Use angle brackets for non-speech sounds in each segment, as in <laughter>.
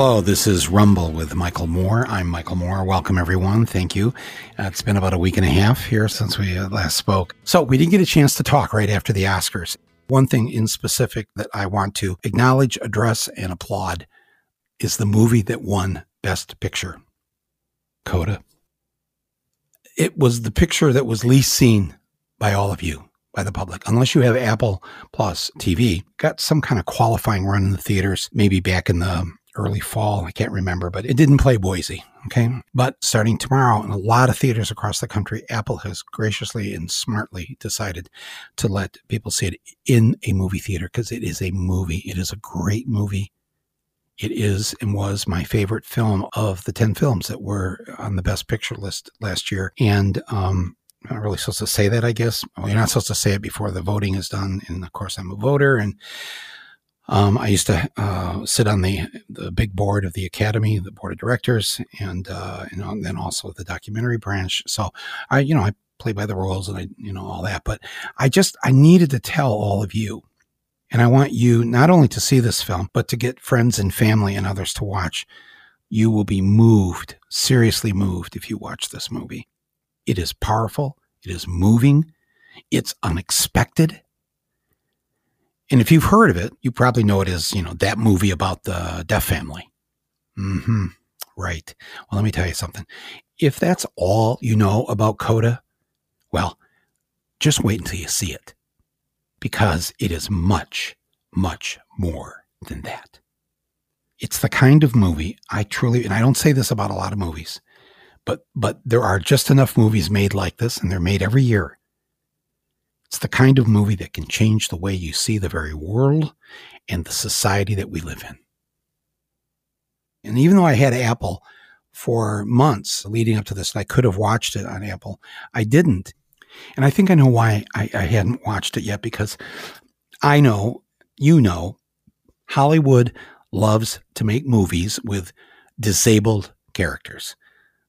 Hello, this is Rumble with Michael Moore. I'm Michael Moore. Welcome, everyone. Thank you. Uh, it's been about a week and a half here since we uh, last spoke. So, we didn't get a chance to talk right after the Oscars. One thing in specific that I want to acknowledge, address, and applaud is the movie that won Best Picture Coda. It was the picture that was least seen by all of you by the public, unless you have Apple Plus TV. Got some kind of qualifying run in the theaters, maybe back in the early fall. I can't remember, but it didn't play Boise. Okay. But starting tomorrow in a lot of theaters across the country, Apple has graciously and smartly decided to let people see it in a movie theater because it is a movie. It is a great movie. It is and was my favorite film of the 10 films that were on the best picture list last year. And, um, I'm not really supposed to say that, I guess. Well, you're not supposed to say it before the voting is done. And of course, I'm a voter and um, I used to uh, sit on the the big board of the academy, the board of directors, and uh, and then also the documentary branch. So I, you know, I play by the rules and I, you know, all that. But I just I needed to tell all of you, and I want you not only to see this film, but to get friends and family and others to watch. You will be moved, seriously moved, if you watch this movie. It is powerful. It is moving. It's unexpected and if you've heard of it, you probably know it as, you know, that movie about the Deaf family. Mm-hmm. Right. Well, let me tell you something. If that's all you know about Coda, well, just wait until you see it because it is much, much more than that. It's the kind of movie I truly, and I don't say this about a lot of movies, but, but there are just enough movies made like this and they're made every year it's the kind of movie that can change the way you see the very world and the society that we live in. And even though I had Apple for months leading up to this, and I could have watched it on Apple, I didn't. And I think I know why I, I hadn't watched it yet because I know, you know, Hollywood loves to make movies with disabled characters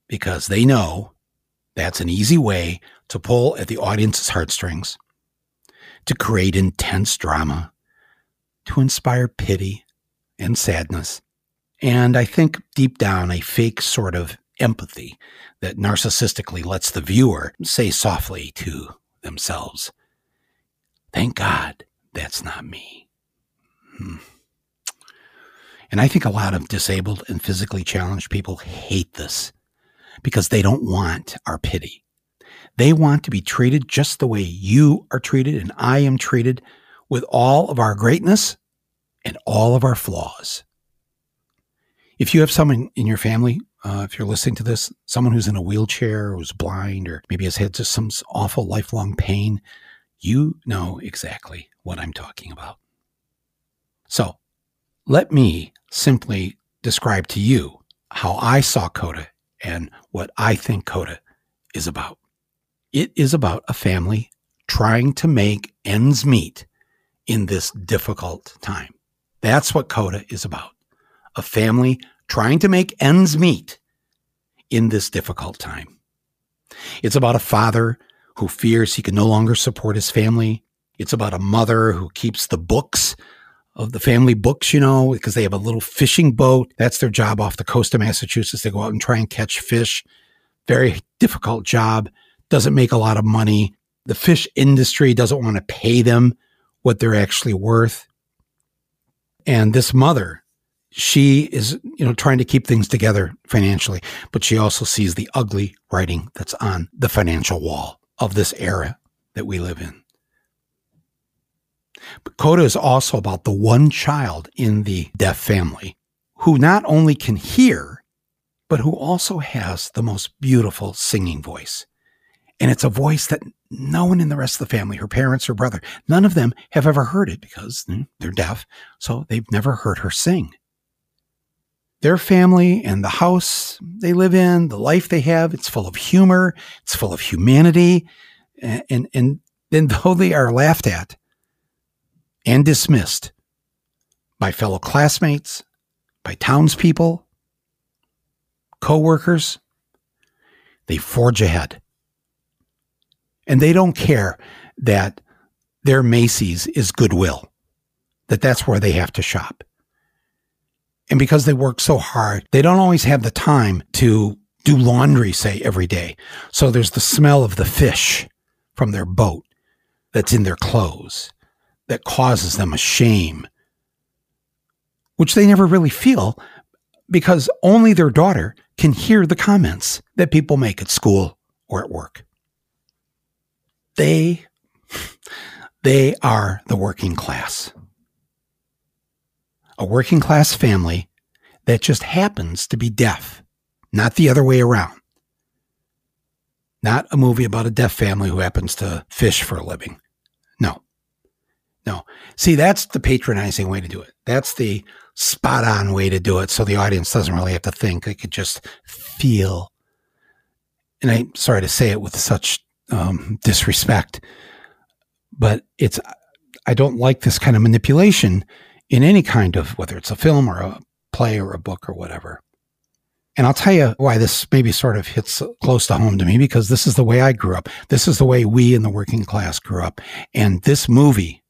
because they know that's an easy way to pull at the audience's heartstrings to create intense drama, to inspire pity and sadness, and I think deep down a fake sort of empathy that narcissistically lets the viewer say softly to themselves, Thank God that's not me. Hmm. And I think a lot of disabled and physically challenged people hate this because they don't want our pity. They want to be treated just the way you are treated and I am treated with all of our greatness and all of our flaws. If you have someone in your family, uh, if you're listening to this, someone who's in a wheelchair, who's blind, or maybe has had just some awful lifelong pain, you know exactly what I'm talking about. So let me simply describe to you how I saw Coda and what I think Coda is about. It is about a family trying to make ends meet in this difficult time. That's what Coda is about. A family trying to make ends meet in this difficult time. It's about a father who fears he can no longer support his family. It's about a mother who keeps the books of the family books, you know, because they have a little fishing boat. That's their job off the coast of Massachusetts. They go out and try and catch fish. Very difficult job doesn't make a lot of money. The fish industry doesn't want to pay them what they're actually worth. And this mother, she is, you know, trying to keep things together financially, but she also sees the ugly writing that's on the financial wall of this era that we live in. But Coda is also about the one child in the deaf family who not only can hear, but who also has the most beautiful singing voice. And it's a voice that no one in the rest of the family, her parents, her brother, none of them have ever heard it because they're deaf. So they've never heard her sing. Their family and the house they live in, the life they have, it's full of humor. It's full of humanity. And, and, and then <laughs> though they are laughed at and dismissed by fellow classmates, by townspeople, co-workers, they forge ahead and they don't care that their Macy's is Goodwill, that that's where they have to shop. And because they work so hard, they don't always have the time to do laundry, say, every day. So there's the smell of the fish from their boat that's in their clothes that causes them a shame, which they never really feel because only their daughter can hear the comments that people make at school or at work. They, they are the working class. A working class family that just happens to be deaf, not the other way around. Not a movie about a deaf family who happens to fish for a living. No. No. See, that's the patronizing way to do it. That's the spot on way to do it. So the audience doesn't really have to think. They could just feel. And I'm sorry to say it with such um, disrespect, but it's, I don't like this kind of manipulation in any kind of, whether it's a film or a play or a book or whatever. And I'll tell you why this maybe sort of hits close to home to me because this is the way I grew up. This is the way we in the working class grew up. And this movie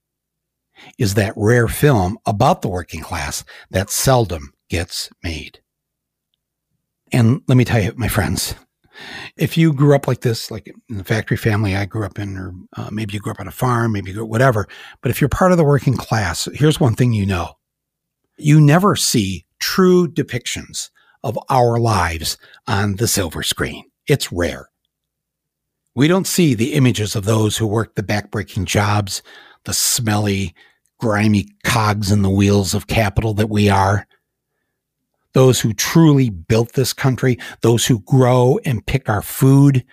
is that rare film about the working class that seldom gets made. And let me tell you, my friends, if you grew up like this, like in the factory family I grew up in, or uh, maybe you grew up on a farm, maybe you grew, whatever, but if you're part of the working class, here's one thing you know. You never see true depictions of our lives on the silver screen. It's rare. We don't see the images of those who work the backbreaking jobs, the smelly, grimy cogs in the wheels of capital that we are. Those who truly built this country, those who grow and pick our food,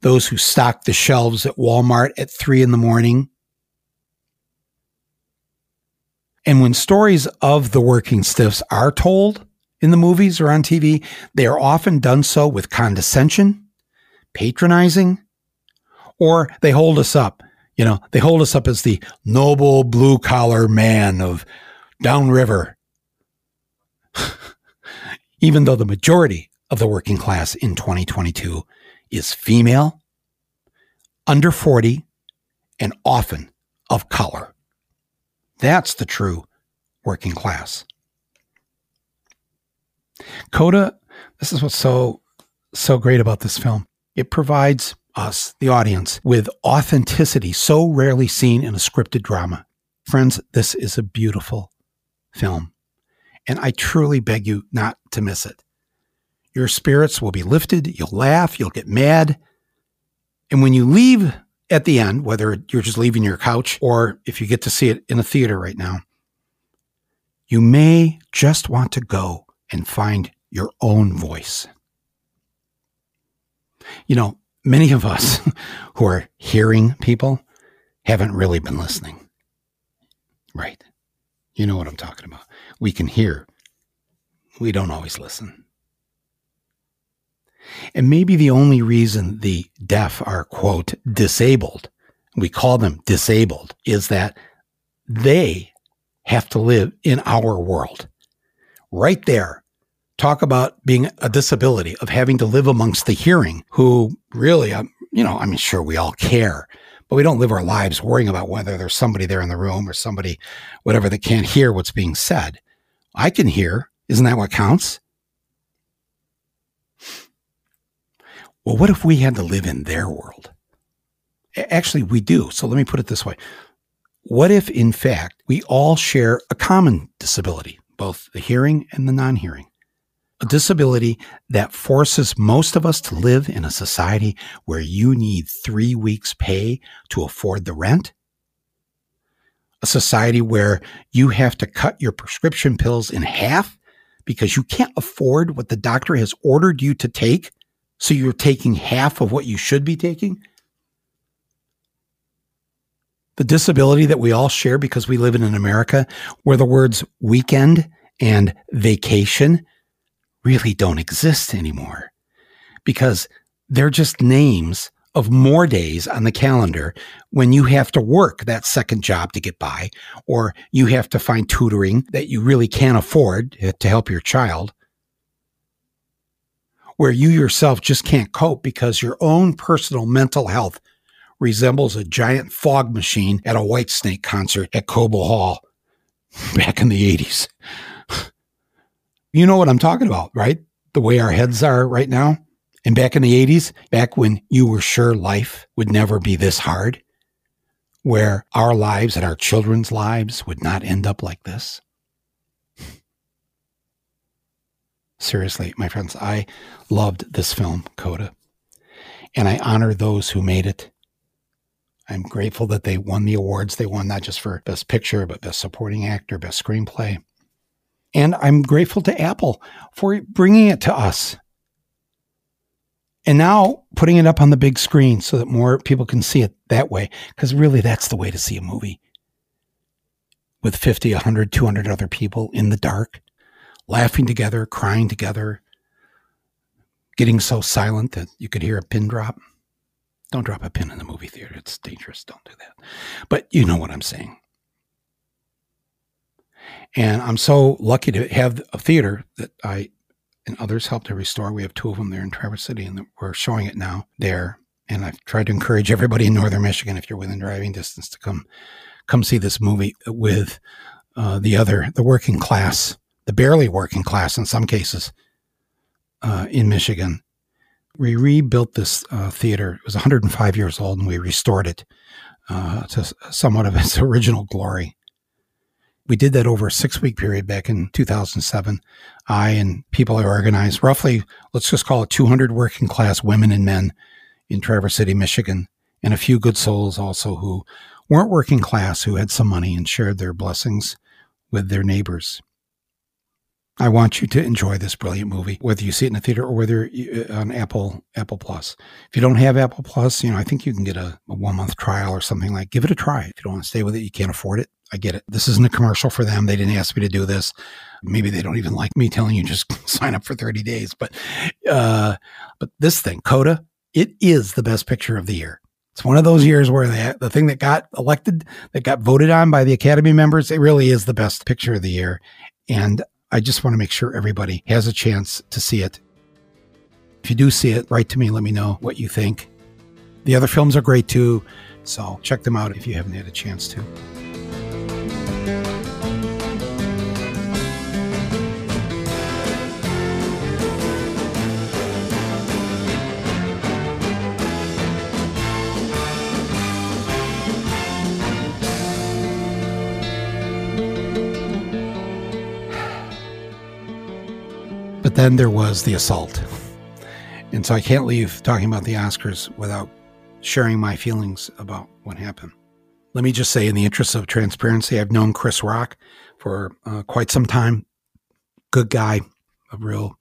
those who stock the shelves at Walmart at three in the morning. And when stories of the working stiffs are told, in the movies or on TV, they are often done so with condescension, patronizing, or they hold us up. You know, they hold us up as the noble blue collar man of downriver. Even though the majority of the working class in 2022 is female, under 40, and often of color. That's the true working class. Coda, this is what's so so great about this film. It provides us, the audience, with authenticity so rarely seen in a scripted drama. Friends, this is a beautiful film, and I truly beg you not to miss it. Your spirits will be lifted, you'll laugh, you'll get mad, and when you leave at the end, whether you're just leaving your couch or if you get to see it in a theater right now, you may just want to go and find your own voice. You know, many of us <laughs> who are hearing people haven't really been listening. Right. You know what I'm talking about. We can hear, we don't always listen. And maybe the only reason the deaf are, quote, disabled, we call them disabled, is that they have to live in our world. Right there, talk about being a disability, of having to live amongst the hearing, who really, um, you know, I mean, sure, we all care, but we don't live our lives worrying about whether there's somebody there in the room or somebody, whatever, that can't hear what's being said. I can hear. Isn't that what counts? Well, what if we had to live in their world? Actually, we do. So let me put it this way. What if, in fact, we all share a common disability, both the hearing and the non hearing? a disability that forces most of us to live in a society where you need three weeks' pay to afford the rent. A society where you have to cut your prescription pills in half because you can't afford what the doctor has ordered you to take. So you're taking half of what you should be taking. The disability that we all share because we live in an America where the words weekend and vacation really don't exist anymore because they're just names of more days on the calendar when you have to work that second job to get by, or you have to find tutoring that you really can't afford to help your child, where you yourself just can't cope because your own personal mental health resembles a giant fog machine at a Whitesnake concert at Cobo Hall <laughs> back in the 80s. <laughs> You know what I'm talking about, right? The way our heads are right now. And back in the 80s, back when you were sure life would never be this hard, where our lives and our children's lives would not end up like this. Seriously, my friends, I loved this film, Coda, and I honor those who made it. I'm grateful that they won the awards. They won not just for Best Picture, but Best Supporting Actor, Best Screenplay. And I'm grateful to Apple for bringing it to us. And now putting it up on the big screen so that more people can see it that way. Because really, that's the way to see a movie with 50, 100, 200 other people in the dark, laughing together, crying together, getting so silent that you could hear a pin drop. Don't drop a pin in the movie theater. It's dangerous. Don't do that. But you know what I'm saying. And I'm so lucky to have a theater that I and others helped to restore. We have two of them there in Traverse City, and we're showing it now there. And I've tried to encourage everybody in northern Michigan, if you're within driving distance, to come come see this movie with uh, the other, the working class, the barely working class in some cases uh, in Michigan. We rebuilt this uh, theater. It was 105 years old, and we restored it uh, to somewhat of its <laughs> original glory. We did that over a six week period back in 2007. I and people I organized, roughly, let's just call it 200 working class women and men in Traverse City, Michigan, and a few good souls also who weren't working class, who had some money and shared their blessings with their neighbors. I want you to enjoy this brilliant movie, whether you see it in the theater or whether you, uh, on Apple Apple Plus. If you don't have Apple Plus, you know I think you can get a, a one month trial or something like. Give it a try. If you don't want to stay with it, you can't afford it. I get it. This isn't a commercial for them. They didn't ask me to do this. Maybe they don't even like me telling you just <laughs> sign up for 30 days. But uh, but this thing, Coda, it is the best picture of the year. It's one of those years where the, the thing that got elected, that got voted on by the Academy members, it really is the best picture of the year. And I just want to make sure everybody has a chance to see it. If you do see it, write to me. Let me know what you think. The other films are great too. So check them out if you haven't had a chance to. Then there was the assault. And so I can't leave talking about the Oscars without sharing my feelings about what happened. Let me just say, in the interest of transparency, I've known Chris Rock for uh, quite some time. Good guy, a real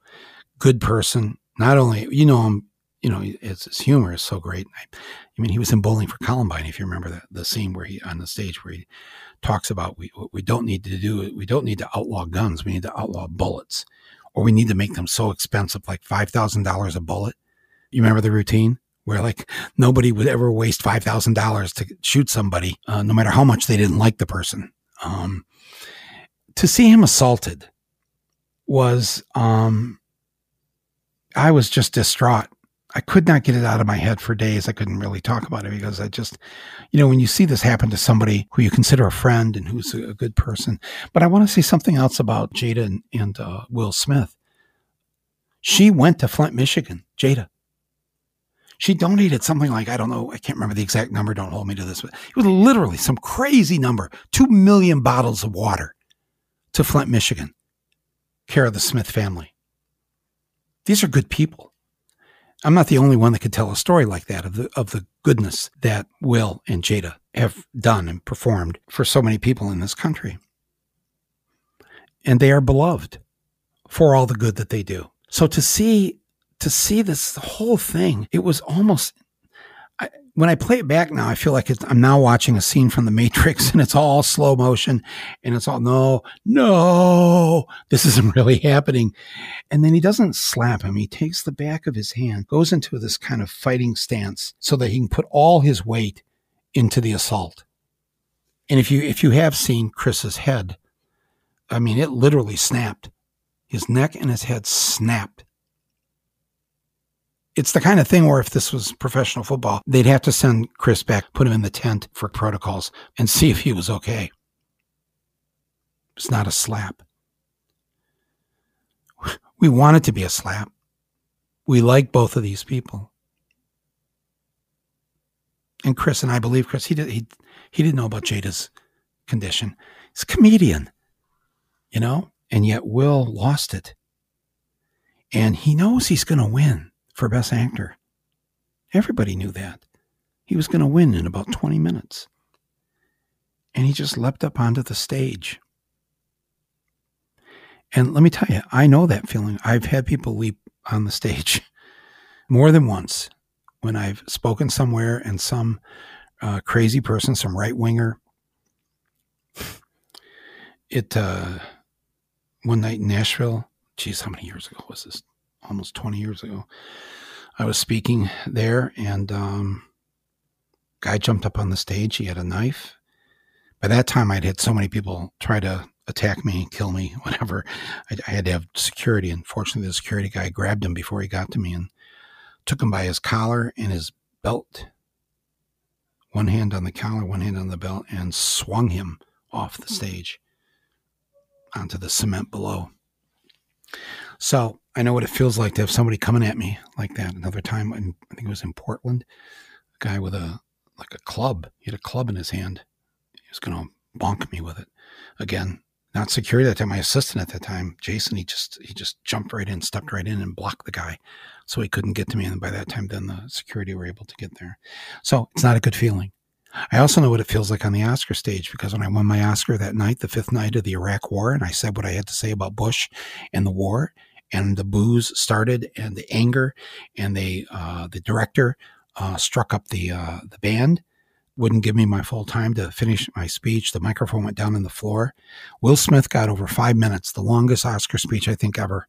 good person. Not only, you know him, you know, his, his humor is so great. I, I, mean, he was in Bowling for Columbine, if you remember that the scene where he on the stage where he talks about we what we don't need to do. We don't need to outlaw guns. We need to outlaw bullets or we need to make them so expensive, like $5,000 a bullet. You remember the routine? Where like nobody would ever waste five thousand dollars to shoot somebody, uh, no matter how much they didn't like the person. Um, to see him assaulted was, um, I was just distraught. I could not get it out of my head for days. I couldn't really talk about it because I just, you know, when you see this happen to somebody who you consider a friend and who's a good person. But I want to say something else about Jada and, and uh, Will Smith. She went to Flint, Michigan, Jada. She donated something like, I don't know, I can't remember the exact number. Don't hold me to this, but it was literally some crazy number 2 million bottles of water to Flint, Michigan, care of the Smith family. These are good people. I'm not the only one that could tell a story like that of the of the goodness that Will and Jada have done and performed for so many people in this country. And they are beloved for all the good that they do. So to see to see this whole thing, it was almost when I play it back now, I feel like I'm now watching a scene from The Matrix <laughs> and it's all slow motion and it's all, no, no, this isn't <laughs> really happening. And then he doesn't slap him. He takes the back of his hand, goes into this kind of fighting stance so that he can put all his weight into the assault. And if you, if you have seen Chris's head, I mean, it literally snapped. His neck and his head snapped it's the kind of thing where if this was professional football, they'd have to send Chris back, put him in the tent for protocols, and see if he was okay. It's not a slap. We want it to be a slap. We like both of these people. And Chris and I believe Chris, he did he he didn't know about Jada's condition. He's a comedian, you know, and yet Will lost it. And he knows he's going to win for Best Actor. Everybody knew that. He was going to win in about 20 minutes. And he just leapt up onto the stage. And let me tell you, I know that feeling. I've had people leap on the stage <laughs> more than once when I've spoken somewhere and some uh, crazy person, some right winger, <sighs> it, uh, one night in Nashville, geez, how many years ago was this? Almost 20 years ago. I was speaking there and, um, guy jumped up on the stage. He had a knife. By that time, I'd had so many people try to attack me, kill me, <laughs> whatever. I, I, had to have security. Unfortunately, the security guy grabbed him before he got to me and took him by his collar and his belt. One hand on the collar, one hand on the belt, and swung him off the stage onto the cement below. So I know what it feels like to have somebody coming at me like that. Another time, I think it was in Portland, a guy with a like a club. He had a club in his hand. He was going to bonk me with it. Again, not security that time. My assistant at that time, Jason, he just he just jumped right in, stepped right in, and blocked the guy, so he couldn't get to me. And by that time, then the security were able to get there. So it's not a good feeling. I also know what it feels like on the Oscar stage because when I won my Oscar that night, the fifth night of the Iraq War, and I said what I had to say about Bush and the war, and the boos started, and the anger, and they uh, the director uh, struck up the uh, the band, wouldn't give me my full time to finish my speech. The microphone went down on the floor. Will Smith got over five minutes, the longest Oscar speech I think ever.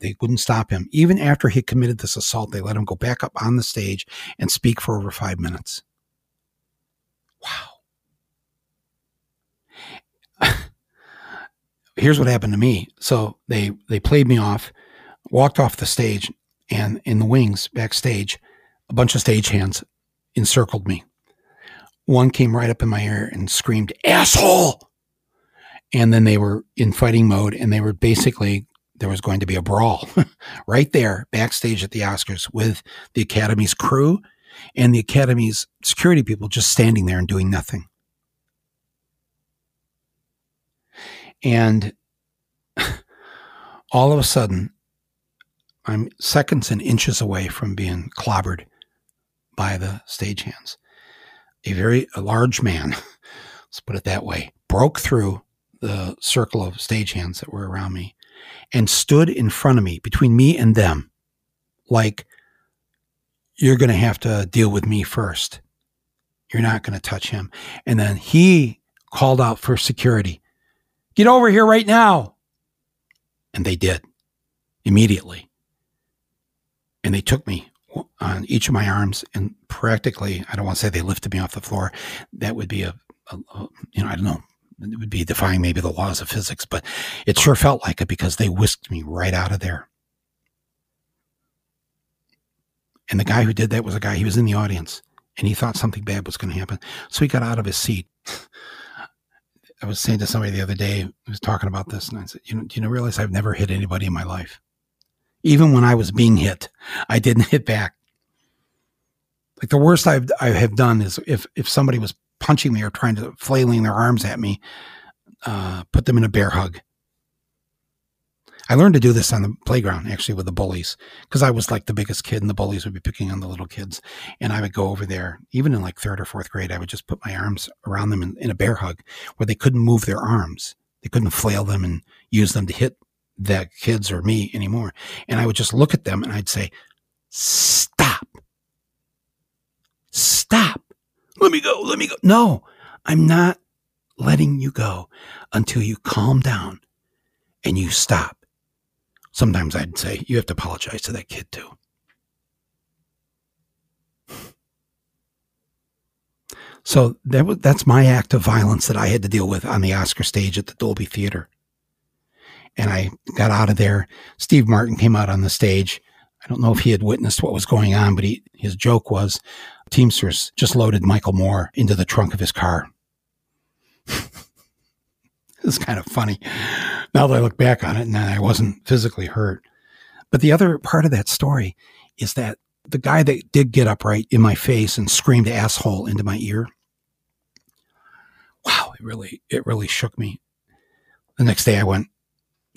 They wouldn't stop him. Even after he committed this assault, they let him go back up on the stage and speak for over five minutes. Wow. Here's what happened to me. So they they played me off, walked off the stage, and in the wings backstage, a bunch of stagehands encircled me. One came right up in my ear and screamed, asshole. And then they were in fighting mode and they were basically, there was going to be a brawl <laughs> right there backstage at the Oscars with the Academy's crew and the Academy's security people just standing there and doing nothing. And <laughs> all of a sudden, I'm seconds and inches away from being clobbered by the stagehands a very a large man, <laughs> let's put it that way, broke through the circle of stagehands that were around me and stood in front of me, between me and them, like, you're going to have to deal with me first. You're not going to touch him. And then he called out for security. Get over here right now. And they did immediately. And they took me on each of my arms and practically i don't want to say they lifted me off the floor that would be a, a, a, you know i don't know it would be defying maybe the laws of physics but it sure felt like it because they whisked me right out of there and the guy who did that was a guy he was in the audience and he thought something bad was going to happen so he got out of his seat i was saying to somebody the other day who was talking about this and i said you know do you know realize i've never hit anybody in my life even when I was being hit, I didn't hit back. Like the worst I've I have done is if if somebody was punching me or trying to flailing their arms at me, uh, put them in a bear hug. I learned to do this on the playground actually with the bullies because I was like the biggest kid and the bullies would be picking on the little kids. And I would go over there, even in like third or fourth grade, I would just put my arms around them in, in a bear hug where they couldn't move their arms. They couldn't flail them and use them to hit the kids or me anymore. And I would just look at them and I'd say, stop, stop, let me go, let me go. No, I'm not letting you go until you calm down and you stop. Sometimes I'd say, you have to apologize to that kid too. So that was, that's my act of violence that I had to deal with on the Oscar stage at the Dolby Theater and I got out of there. Steve Martin came out on the stage. I don't know if he had witnessed what was going on, but he, his joke was Teamsters just loaded Michael Moore into the trunk of his car. <laughs> it's kind of funny. Now that I look back on it, and I wasn't physically hurt. But the other part of that story is that the guy that did get upright in my face and screamed asshole into my ear. Wow, it really, it really shook me. The next day I went,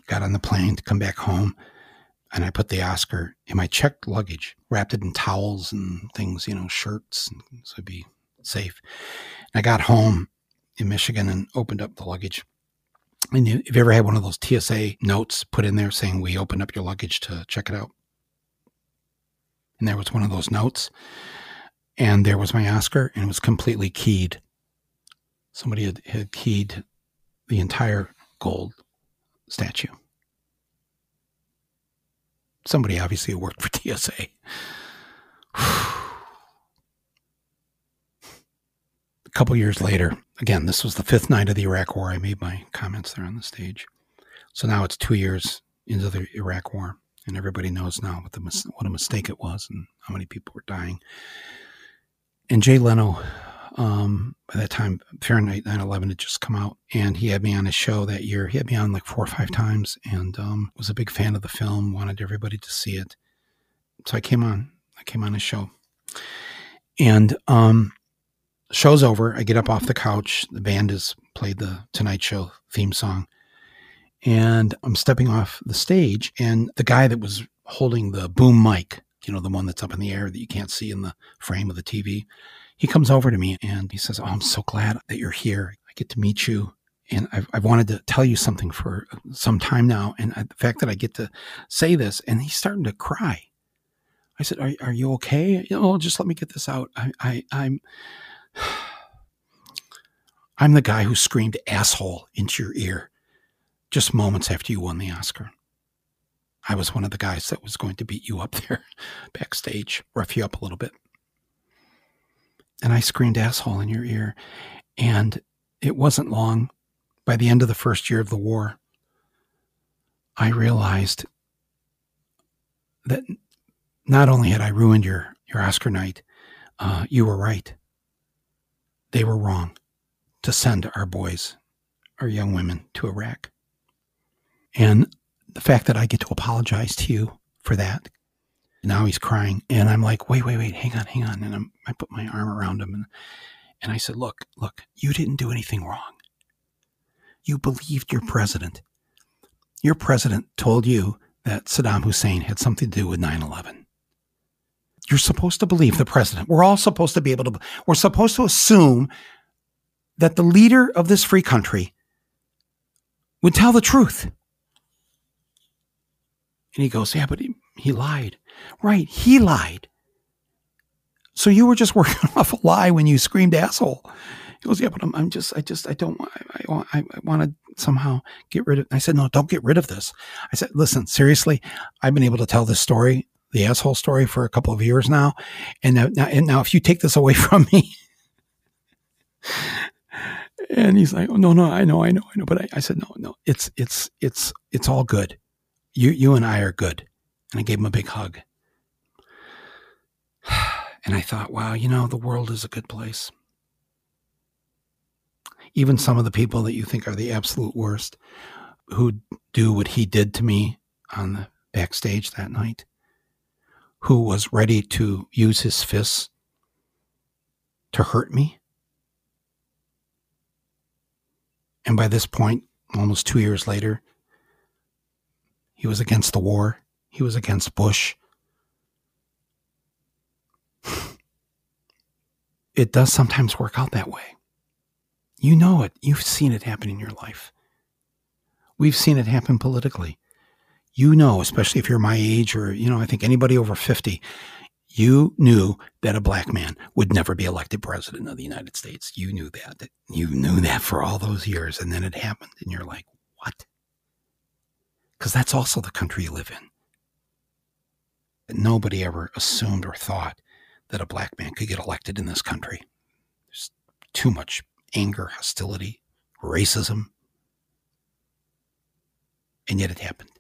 got on the plane to come back home and I put the Oscar in my checked luggage, wrapped it in towels and things, you know, shirts, so it'd be safe. And I got home in Michigan and opened up the luggage. And if you ever had one of those TSA notes put in there saying we opened up your luggage to check it out, and there was one of those notes, and there was my Oscar, and it was completely keyed. Somebody had, had keyed the entire gold statue. Somebody obviously worked for <laughs> TSA. <sighs> A couple years later, again, this was the fifth night of the Iraq War. I made my comments there on the stage. So now it's two years into the Iraq War, and everybody knows now what the what a mistake it was and how many people were dying. And Jay Leno, um, by that time, Fahrenheit 9/11 had just come out, and he had me on his show that year. He had me on like four or five times, and um, was a big fan of the film. Wanted everybody to see it, so I came on. I came on his show, and um, show's over. I get up off the couch. The band has played the Tonight Show theme song. And I'm stepping off the stage, and the guy that was holding the boom mic, you know, the one that's up in the air that you can't see in the frame of the TV, he comes over to me and he says, Oh, I'm so glad that you're here. I get to meet you. And I've, I've wanted to tell you something for some time now. And I, the fact that I get to say this, and he's starting to cry. I said, Are, are you okay? You know, just let me get this out. I, I, I'm, <sighs> I'm the guy who screamed asshole into your ear just moments after you won the Oscar. I was one of the guys that was going to beat you up <laughs> there backstage, rough you up a little bit. And I screamed asshole in your ear. And it wasn't long. By the end of the first year of the war, I realized that not only had I ruined your, your Oscar night, uh, you were right they were wrong to send our boys, our young women, to Iraq. And the fact that I get to apologize to you for that. Now he's crying, and I'm like, wait, wait, wait, hang on, hang on. And I'm, I put my arm around him, and, and I said, look, look, you didn't do anything wrong. You believed your president. Your president told you that Saddam Hussein had something to do with 9 11. You're supposed to believe the president. We're all supposed to be able to, we're supposed to assume that the leader of this free country would tell the truth. And he goes, Yeah, but he, he lied. Right, he lied. So you were just <laughs> working off a lie when you screamed asshole. He goes, Yeah, but I'm, I'm just, I just, I don't I, I, I want to somehow get rid of I said, No, don't get rid of this. I said, Listen, seriously, I've been able to tell this story the asshole story for a couple of years now. And now, and now if you take this away <laughs> from me, and he's like, oh, no, no, I know, I know, I know. But I, I said, no, no, it's, it's, it's, it's all good. You, you and I are good. And I gave him a big hug. <sighs> And I thought, wow, you know, the world is a good place. Even some of the people that you think are the absolute worst who do what he did to me on the backstage that night, who was ready to use his fists to hurt me. And by this point, almost two years later, he was against the war. He was against Bush. it does sometimes work out that way. You know it. You've seen it happen in your life. We've seen it happen politically you know, especially if you're my age or, you know, I think anybody over 50, you knew that a black man would never be elected president of the United States. You knew that. You knew that for all those years. And then it happened. And you're like, what? Because that's also the country you live in. Nobody ever assumed or thought that a black man could get elected in this country. There's too much anger, hostility, racism. And yet it happened.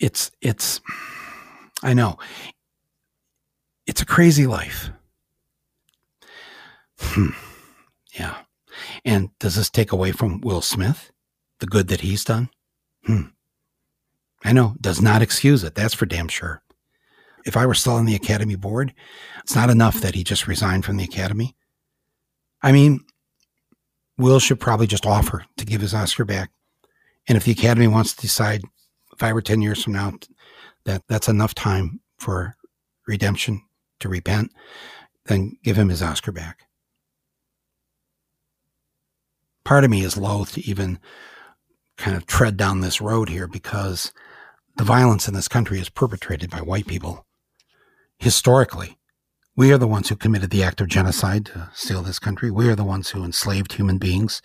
It's it's I know. It's a crazy life. Hmm. Yeah. And does this take away from Will Smith, the good that he's done? Hmm. I know, does not excuse it. That's for damn sure. If I were still on the Academy board, it's not enough that he just resigned from the Academy. I mean, Will should probably just offer to give his Oscar back. And if the Academy wants to decide five or 10 years from now that that's enough time for redemption to repent, then give him his Oscar back. Part of me is loath to even kind of tread down this road here because the violence in this country is perpetrated by white people historically. We are the ones who committed the act of genocide to steal this country. We are the ones who enslaved human beings.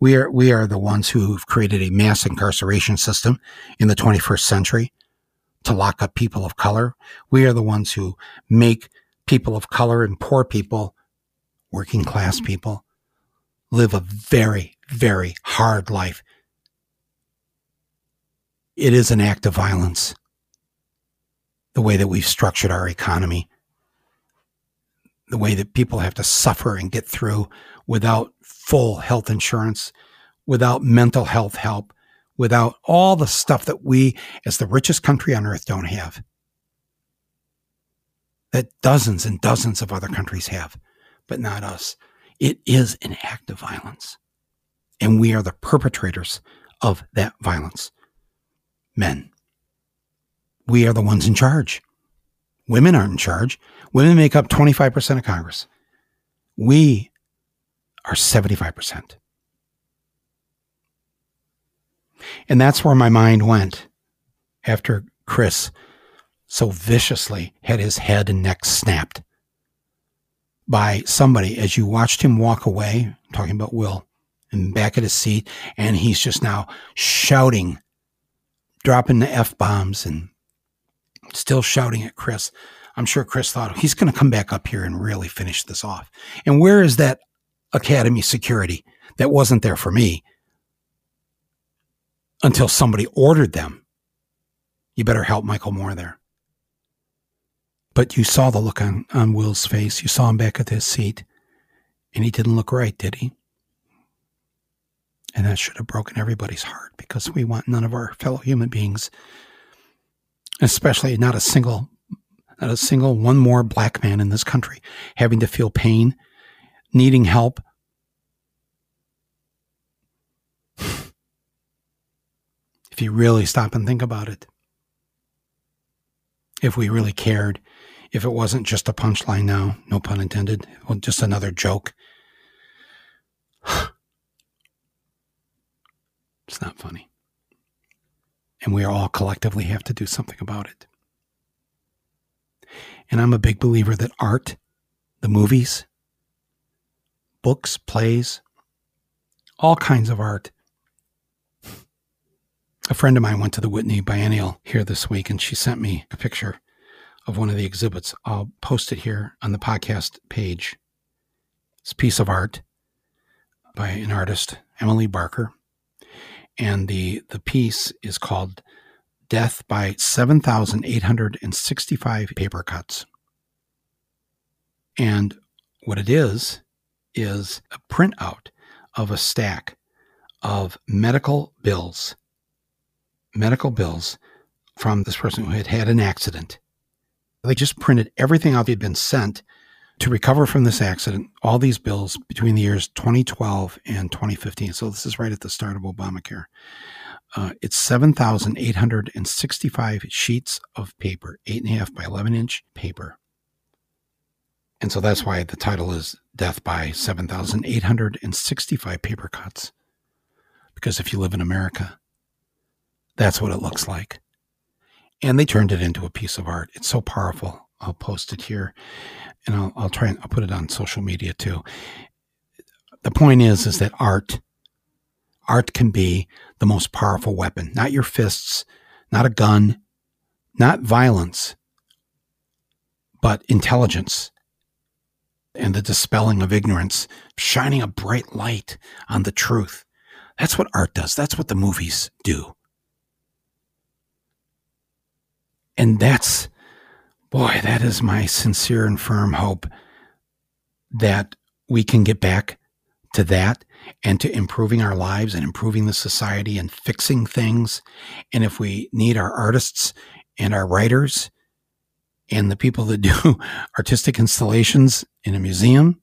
We are, we are the ones who've created a mass incarceration system in the 21st century to lock up people of color. We are the ones who make people of color and poor people, working class people, live a very, very hard life. It is an act of violence, the way that we've structured our economy the way that people have to suffer and get through without full health insurance, without mental health help, without all the stuff that we, as the richest country on earth, don't have. That dozens and dozens of other countries have, but not us. It is an act of violence. And we are the perpetrators of that violence. Men. We are the ones in charge. Women aren't in charge. Women make up 25% of Congress. We are 75%. And that's where my mind went after Chris so viciously had his head and neck snapped by somebody as you watched him walk away, I'm talking about Will, and back at his seat, and he's just now shouting, dropping the F bombs and still shouting at Chris. I'm sure Chris thought he's going to come back up here and really finish this off. And where is that Academy security that wasn't there for me until somebody ordered them? You better help Michael Moore there. But you saw the look on, on Will's face. You saw him back at his seat, and he didn't look right, did he? And that should have broken everybody's heart because we want none of our fellow human beings especially not a single, not a single one more black man in this country having to feel pain, needing help. if you really stop and think about it, if we really cared, if it wasn't just a punchline now, no pun intended, well, just another joke. <sighs> it's not funny and we all collectively have to do something about it. And I'm a big believer that art, the movies, books, plays, all kinds of art. A friend of mine went to the Whitney Biennial here this week, and she sent me a picture of one of the exhibits. I'll post it here on the podcast page. It's a piece of art by an artist, Emily Barker and the the piece is called Death by 7,865 Paper Cuts. And what it is, is a printout of a stack of medical bills, medical bills from this person who had had an accident. They just printed everything out had been sent to recover from this accident, all these bills between the years 2012 and 2015. So this is right at the start of Obamacare. Uh, it's 7,865 sheets of paper, eight and a half by 11 inch paper. And so that's why the title is Death by 7,865 Paper Cuts. Because if you live in America, that's what it looks like. And they turned it into a piece of art. It's so powerful. I'll post it here and I'll, I'll try and I'll put it on social media too. The point is, is that art, art can be the most powerful weapon, not your fists, not a gun, not violence, but intelligence and the dispelling of ignorance, shining a bright light on the truth. That's what art does. That's what the movies do. And that's Boy, that is my sincere and firm hope that we can get back to that and to improving our lives and improving the society and fixing things. And if we need our artists and our writers and the people that <laughs> do artistic installations in a museum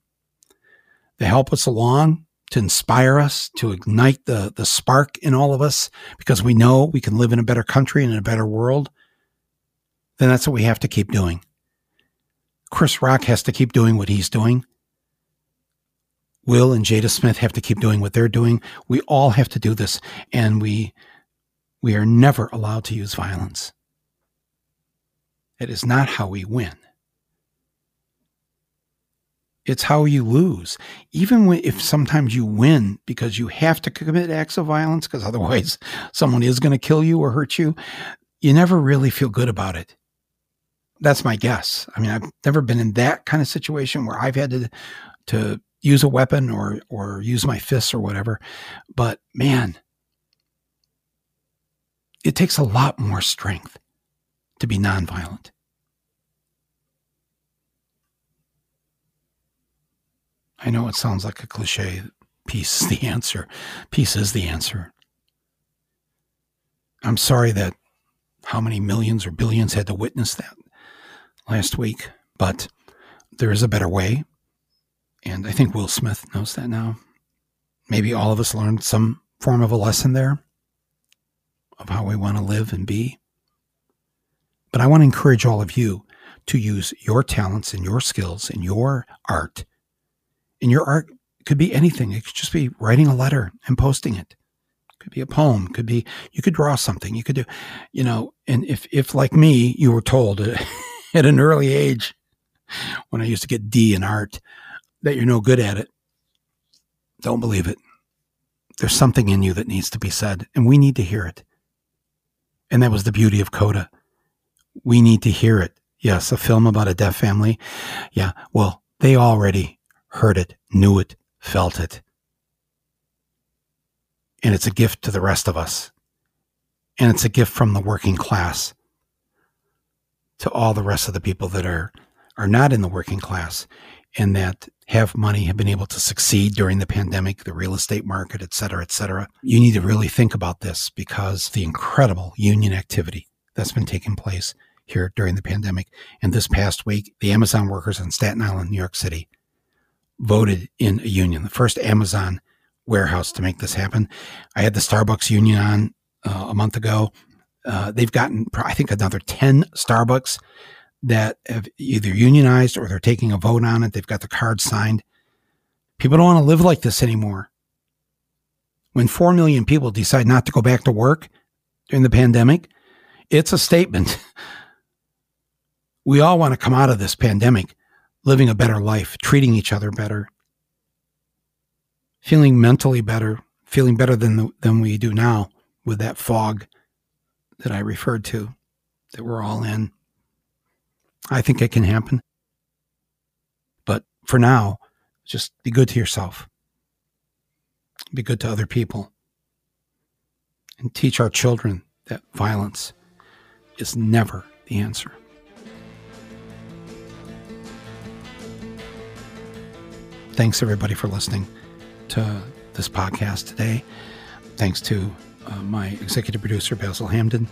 to help us along, to inspire us, to ignite the, the spark in all of us, because we know we can live in a better country and in a better world, then that's what we have to keep doing. Chris Rock has to keep doing what he's doing. Will and Jada Smith have to keep doing what they're doing. We all have to do this, and we we are never allowed to use violence. It is not how we win. It's how you lose. Even if sometimes you win because you have to commit acts of violence, because otherwise <laughs> someone is going to kill you or hurt you, you never really feel good about it. That's my guess. I mean, I've never been in that kind of situation where I've had to to use a weapon or or use my fists or whatever. But man, it takes a lot more strength to be nonviolent. I know it sounds like a cliche. Peace is the answer. Peace is the answer. I'm sorry that how many millions or billions had to witness that last week, but there is a better way. And I think Will Smith knows that now. Maybe all of us learned some form of a lesson there of how we want to live and be. But I want to encourage all of you to use your talents and your skills and your art and your art could be anything. It could just be writing a letter and posting it. it. Could be a poem. Could be you could draw something. You could do, you know. And if if like me, you were told <laughs> at an early age, when I used to get D in art, that you're no good at it, don't believe it. There's something in you that needs to be said, and we need to hear it. And that was the beauty of Coda. We need to hear it. Yes, a film about a deaf family. Yeah, well, they already heard it, knew it, felt it. And it's a gift to the rest of us. And it's a gift from the working class to all the rest of the people that are, are not in the working class and that have money, have been able to succeed during the pandemic, the real estate market, et cetera, et cetera. You need to really think about this because the incredible union activity that's been taking place here during the pandemic. And this past week, the Amazon workers in Staten Island, New York City, voted in a union, the first Amazon warehouse to make this happen. I had the Starbucks union on uh, a month ago. Uh, they've gotten, I think, another 10 Starbucks that have either unionized or they're taking a vote on it. They've got the card signed. People don't want to live like this anymore. When 4 million people decide not to go back to work during the pandemic, it's a statement. <laughs> We all want to come out of this pandemic living a better life, treating each other better, feeling mentally better, feeling better than the, than we do now with that fog that I referred to that we're all in. I think it can happen. But for now, just be good to yourself. Be good to other people. And teach our children that violence is never the answer. Thanks, everybody, for listening to this podcast today. Thanks to uh, my executive producer, Basel Hamdan,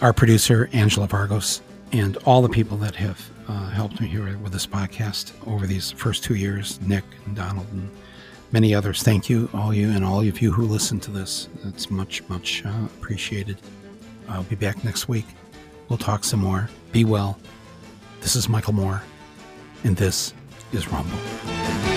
our producer, Angela Vargos, and all the people that have uh, helped me here with this podcast over these first two years Nick and Donald and many others. Thank you, all you, and all of you who listen to this. It's much, much uh, appreciated. I'll be back next week. We'll talk some more. Be well. This is Michael Moore, and this is Rumble.